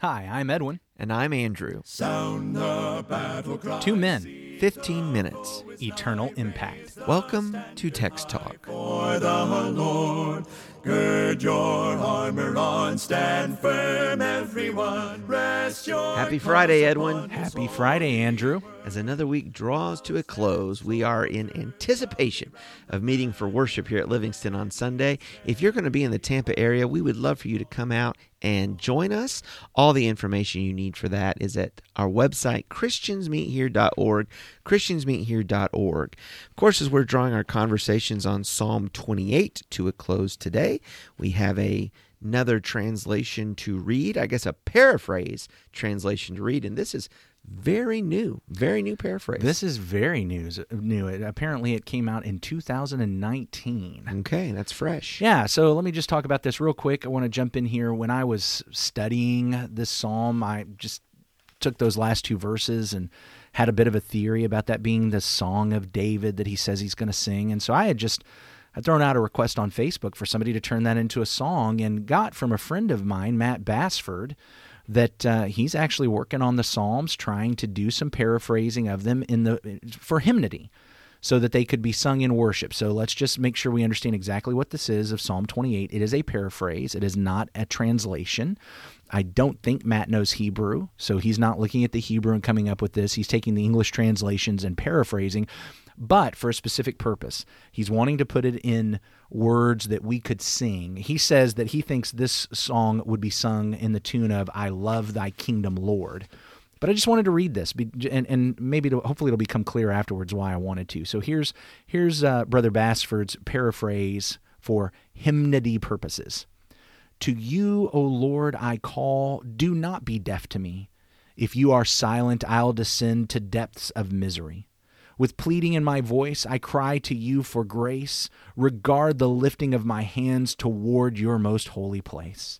Hi, I'm Edwin. And I'm Andrew. Sound the battle cry. Two men, 15 minutes. eternal impact. Welcome to Text Talk. For the Lord, gird your armor on, stand firm, everyone. Rest your Happy Friday, Edwin. Happy Friday, Andrew. As another week draws to a close, we are in anticipation of meeting for worship here at Livingston on Sunday. If you're going to be in the Tampa area, we would love for you to come out and join us. All the information you need for that is at our website, christiansmeethere.org, christiansmeethere.org. Of course, as we're drawing our conversations on Psalm 28 to a close today, we have a another translation to read, I guess a paraphrase translation to read, and this is very new, very new paraphrase. This is very news, new. It, apparently, it came out in 2019. okay, that's fresh. Yeah, so let me just talk about this real quick. I want to jump in here. When I was studying this psalm, I just took those last two verses and had a bit of a theory about that being the song of David that he says he's going to sing. And so I had just I'd thrown out a request on Facebook for somebody to turn that into a song and got from a friend of mine, Matt Bassford, that uh, he's actually working on the Psalms, trying to do some paraphrasing of them in the for hymnody so that they could be sung in worship. So let's just make sure we understand exactly what this is of Psalm 28. It is a paraphrase, it is not a translation. I don't think Matt knows Hebrew, so he's not looking at the Hebrew and coming up with this. He's taking the English translations and paraphrasing, but for a specific purpose. He's wanting to put it in words that we could sing. He says that he thinks this song would be sung in the tune of I love thy kingdom, Lord. But I just wanted to read this, and, and maybe hopefully it'll become clear afterwards why I wanted to. So here's here's uh, Brother Bassford's paraphrase for hymnody purposes. To you, O Lord, I call. Do not be deaf to me. If you are silent, I'll descend to depths of misery. With pleading in my voice, I cry to you for grace. Regard the lifting of my hands toward your most holy place.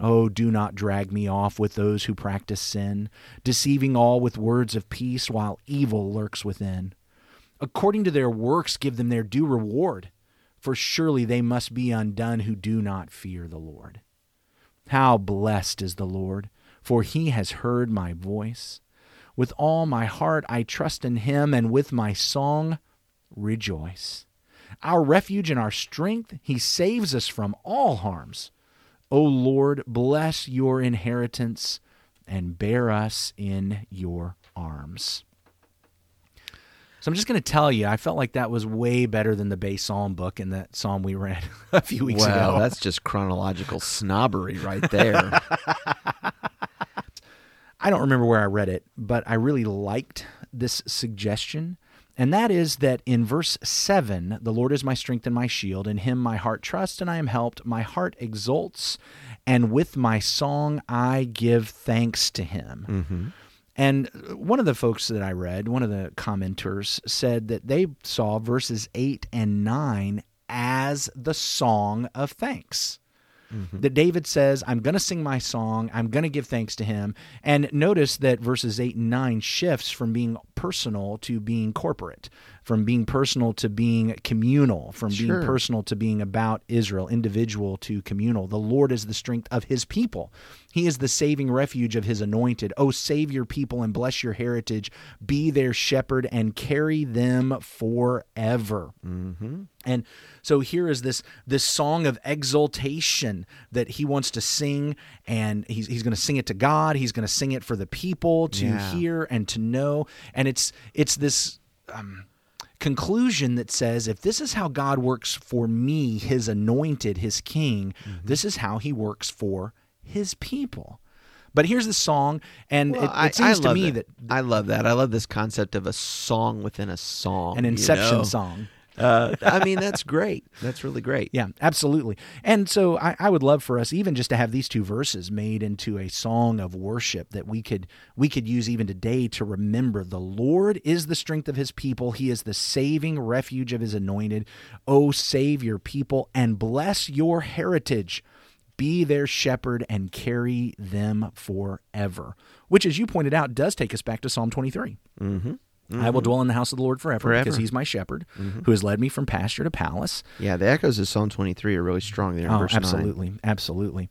Oh, do not drag me off with those who practice sin, deceiving all with words of peace while evil lurks within. According to their works, give them their due reward, for surely they must be undone who do not fear the Lord. How blessed is the Lord, for he has heard my voice. With all my heart I trust in him, and with my song rejoice. Our refuge and our strength, he saves us from all harms. O Lord, bless your inheritance and bear us in your arms. So I'm just going to tell you, I felt like that was way better than the Bay Psalm Book in that psalm we read a few weeks Wow, ago. that's just chronological snobbery right there. I don't remember where I read it, but I really liked this suggestion. And that is that in verse 7, the Lord is my strength and my shield. In him my heart trusts and I am helped. My heart exults, and with my song I give thanks to him. Mm-hmm. And one of the folks that I read, one of the commenters, said that they saw verses 8 and 9 as the song of thanks. Mm-hmm. That David says, I'm going to sing my song, I'm going to give thanks to him. And notice that verses 8 and 9 shifts from being personal to being corporate, from being personal to being communal, from Sure. being personal to being about Israel, individual to communal. The Lord is the strength of his people. He is the saving refuge of his anointed. Oh, save your people and bless your heritage. Be their shepherd and carry them forever. And so here is this this song of exultation that he wants to sing, and he's he's going to sing it to God. He's going to sing it for the people to Yeah. hear and to know. And it's it's this um, conclusion that says, if this is how God works for me, His anointed, His King, mm-hmm. this is how He works for His people. But here's the song, and Well, it, I- it seems I to me that, I love that. I love this concept of a song within a song. an you Inception know? song. Uh, I mean, that's great. That's really great. Yeah, absolutely. And so I, I would love for us even just to have these two verses made into a song of worship that we could we could use even today to remember the Lord is the strength of his people. He is the saving refuge of his anointed. Oh, save your people and bless your heritage. Be their shepherd and carry them forever. Which, as you pointed out, does take us back to Psalm 23. Mm-hmm. I will mm-hmm. dwell in the house of the Lord forever, because he's my shepherd mm-hmm. who has led me from pasture to palace. Yeah, the echoes of Psalm 23 are really strong there in Oh, verse 9. absolutely, absolutely.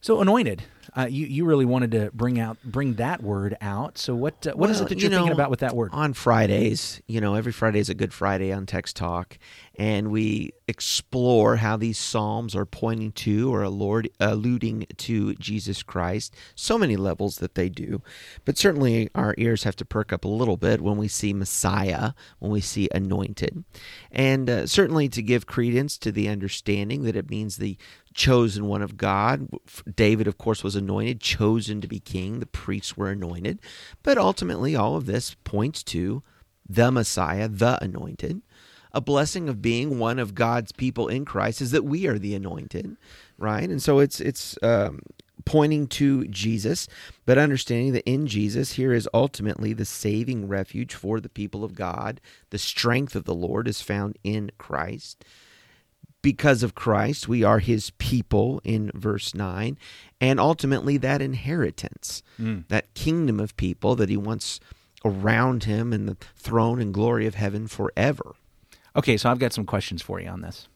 So anointed, uh, you you really wanted to bring out bring that word out. So what uh, what is Well, it that you you're thinking about with that word? On Fridays, you know, every Friday is a good Friday on Text Talk, and we explore how these Psalms are pointing to or allud- alluding to Jesus Christ. So many levels that they do. But certainly our ears have to perk up a little bit when we see Messiah, when we see anointed. And uh, certainly to give credence to the understanding that it means the chosen one of God. David, of course, was anointed, chosen to be king. The priests were anointed. But ultimately, all of this points to the Messiah, the anointed. A blessing of being one of God's people in Christ is that we are the anointed, right? And so it's it's um, pointing to Jesus, but understanding that in Jesus here is ultimately the saving refuge for the people of God. The strength of the Lord is found in Christ because of Christ, we are his people in verse 9, and ultimately that inheritance, mm. that kingdom of people that he wants around him and the throne and glory of heaven forever. Okay, so I've got some questions for you on this.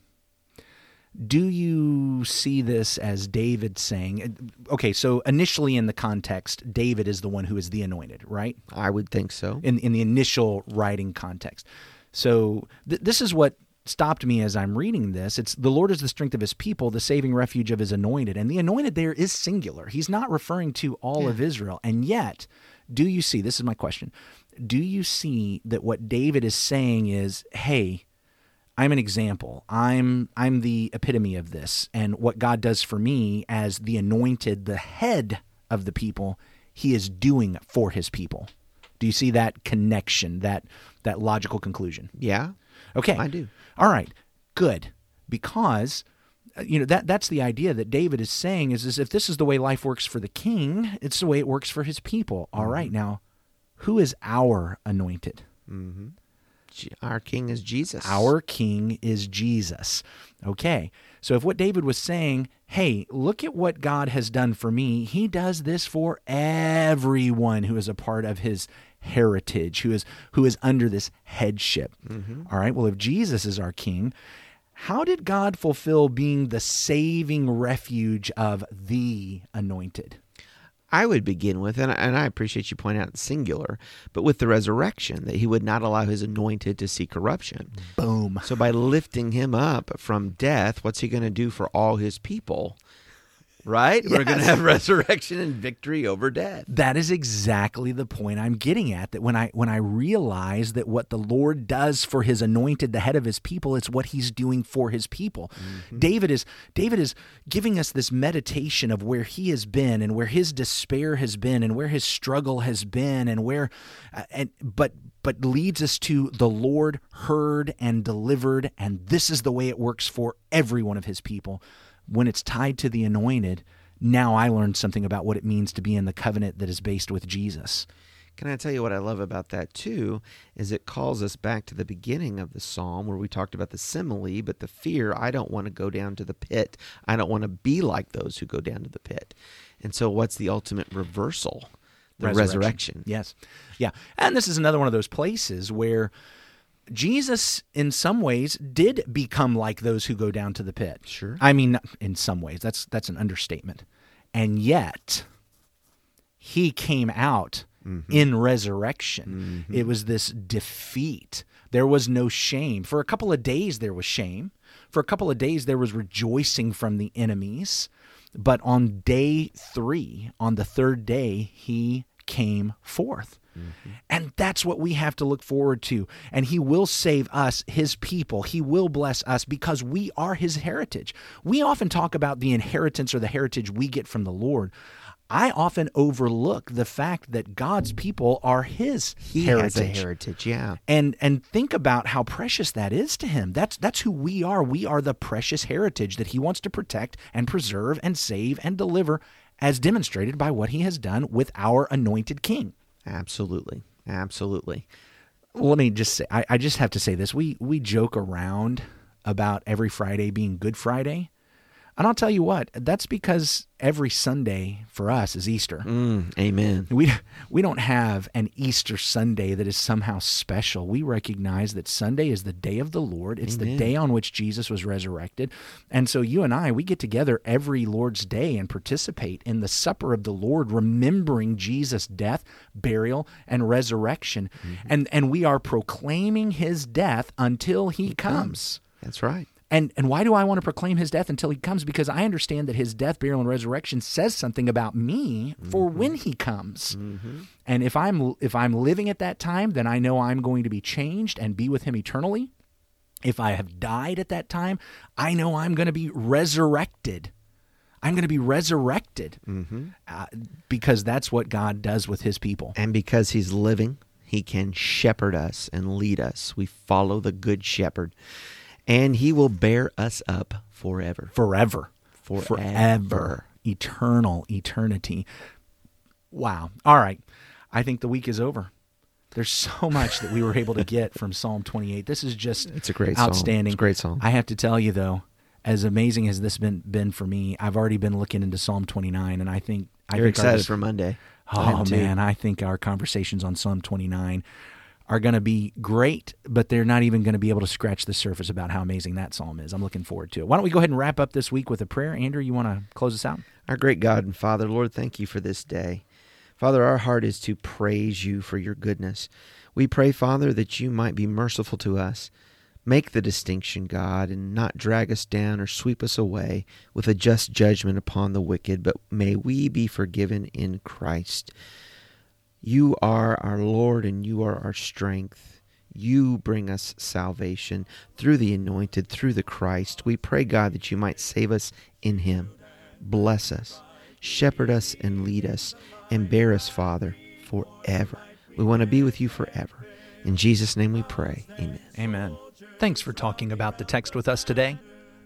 Do you see this as David saying, okay, so initially in the context, David is the one who is the anointed, right? I would think so. In, in the initial writing context. So th- this is what stopped me as I'm reading this. It's the Lord is the strength of his people, the saving refuge of his anointed. And the anointed there is singular. He's not referring to all of Israel. And yet, do you see, this is my question, do you see that what David is saying is, hey, I'm an example. I'm I'm the epitome of this. And what God does for me as the anointed, the head of the people, he is doing for his people. Do you see that connection, that that logical conclusion? Yeah, Okay. I do. All right. Good. Because uh, you know that that's the idea that David is saying is, is if this is the way life works for the king, it's the way it works for his people. All right. Now, who is our anointed? Je- Our King is Jesus. Our king is Jesus. Okay. So if what David was saying, hey, look at what God has done for me, he does this for everyone who is a part of his heritage, who is who is under this headship. Mm-hmm. All right. Well, if Jesus is our king, how did God fulfill being the saving refuge of the anointed? I would begin with, and, and I appreciate you pointing out singular, but with the resurrection, that he would not allow his anointed to see corruption. Boom. So by lifting him up from death, what's he going to do for all his people? Right? We're going to have resurrection and victory over death. That is exactly the point I'm getting at. That when I when I realize that what the Lord does for his anointed, the head of his people, it's what he's doing for his people. David is David is giving us this meditation of where he has been and where his despair has been and where his struggle has been and where uh, and but but leads us to the Lord heard and delivered and this is the way it works for every one of his people. When it's tied to the anointed, now I learned something about what it means to be in the covenant that is based with Jesus. Can I tell you what I love about that too? Is it calls us back to the beginning of the psalm where we talked about the simile, but the fear I don't want to go down to the pit. I don't want to be like those who go down to the pit. And so, what's the ultimate reversal? The resurrection. Yes. Yeah. And this is another one of those places where Jesus, in some ways, did become like those who go down to the pit. Sure. I mean, in some ways, that's that's an understatement. And yet, he came out mm-hmm. in resurrection. Mm-hmm. It was this defeat. There was no shame. For a couple of days, there was shame. For a couple of days, there was rejoicing from the enemies. But on day three, on the third day, he came forth. And that's what we have to look forward to. And he will save us, his people. He will bless us because we are his heritage. We often talk about the inheritance or the heritage we get from the Lord. I often overlook the fact that God's people are his He heritage. has a heritage, yeah. And and think about how precious that is to him. That's that's who we are. We are the precious heritage that he wants to protect and preserve and save and deliver as demonstrated by what he has done with our anointed king. Absolutely. Absolutely. let me just say I, I just have to say this we we joke around about every friday being good friday And I'll tell you what, that's because every Sunday for us is Easter. Mm, amen. We we don't have an Easter Sunday that is somehow special. We recognize that Sunday is the day of the Lord. It's the day on which Jesus was resurrected. And so you and I, we get together every Lord's day and participate in the supper of the Lord, remembering Jesus' death, burial, and resurrection. And and we are proclaiming his death until he comes. That's right. And and why do I want to proclaim his death until he comes? Because I understand that his death, burial, and resurrection says something about me for mm-hmm. when he comes. Mm-hmm. And if I'm if I'm living at that time, then I know I'm going to be changed and be with him eternally. If I have died at that time, I know I'm going to be resurrected. I'm going to be resurrected mm-hmm. uh, because that's what God does with his people. And because he's living, he can shepherd us and lead us. We follow the good shepherd, and he will bear us up forever. forever. Forever. Forever. Eternal eternity. Wow. All right. I think the week is over. There's so much that we were able to get from Psalm 28. This is just It's a great song. outstanding. It's a great song. I have to tell you though, as amazing as this been been for me, I've already been looking into Psalm 29 and I think I You're think excited for Monday. I Oh too. man, I think our conversations on Psalm 29 are going to be great, but they're not even going to be able to scratch the surface about how amazing that psalm is. I'm looking forward to it. Why don't we go ahead and wrap up this week with a prayer? Andrew, you want to close us out? Our great God and Father, Lord, thank you for this day. Father, our heart is to praise you for your goodness. We pray, Father, that you might be merciful to us. Make the distinction, God, and not drag us down or sweep us away with a just judgment upon the wicked, but may we be forgiven in Christ. You are our Lord and you are our strength. You bring us salvation through the anointed, through the Christ. We pray, God, that you might save us in him. Bless us, shepherd us, and lead us, and bear us, Father, forever. We want to be with you forever. In Jesus' name we pray. Amen. Amen. Thanks for talking about the text with us today.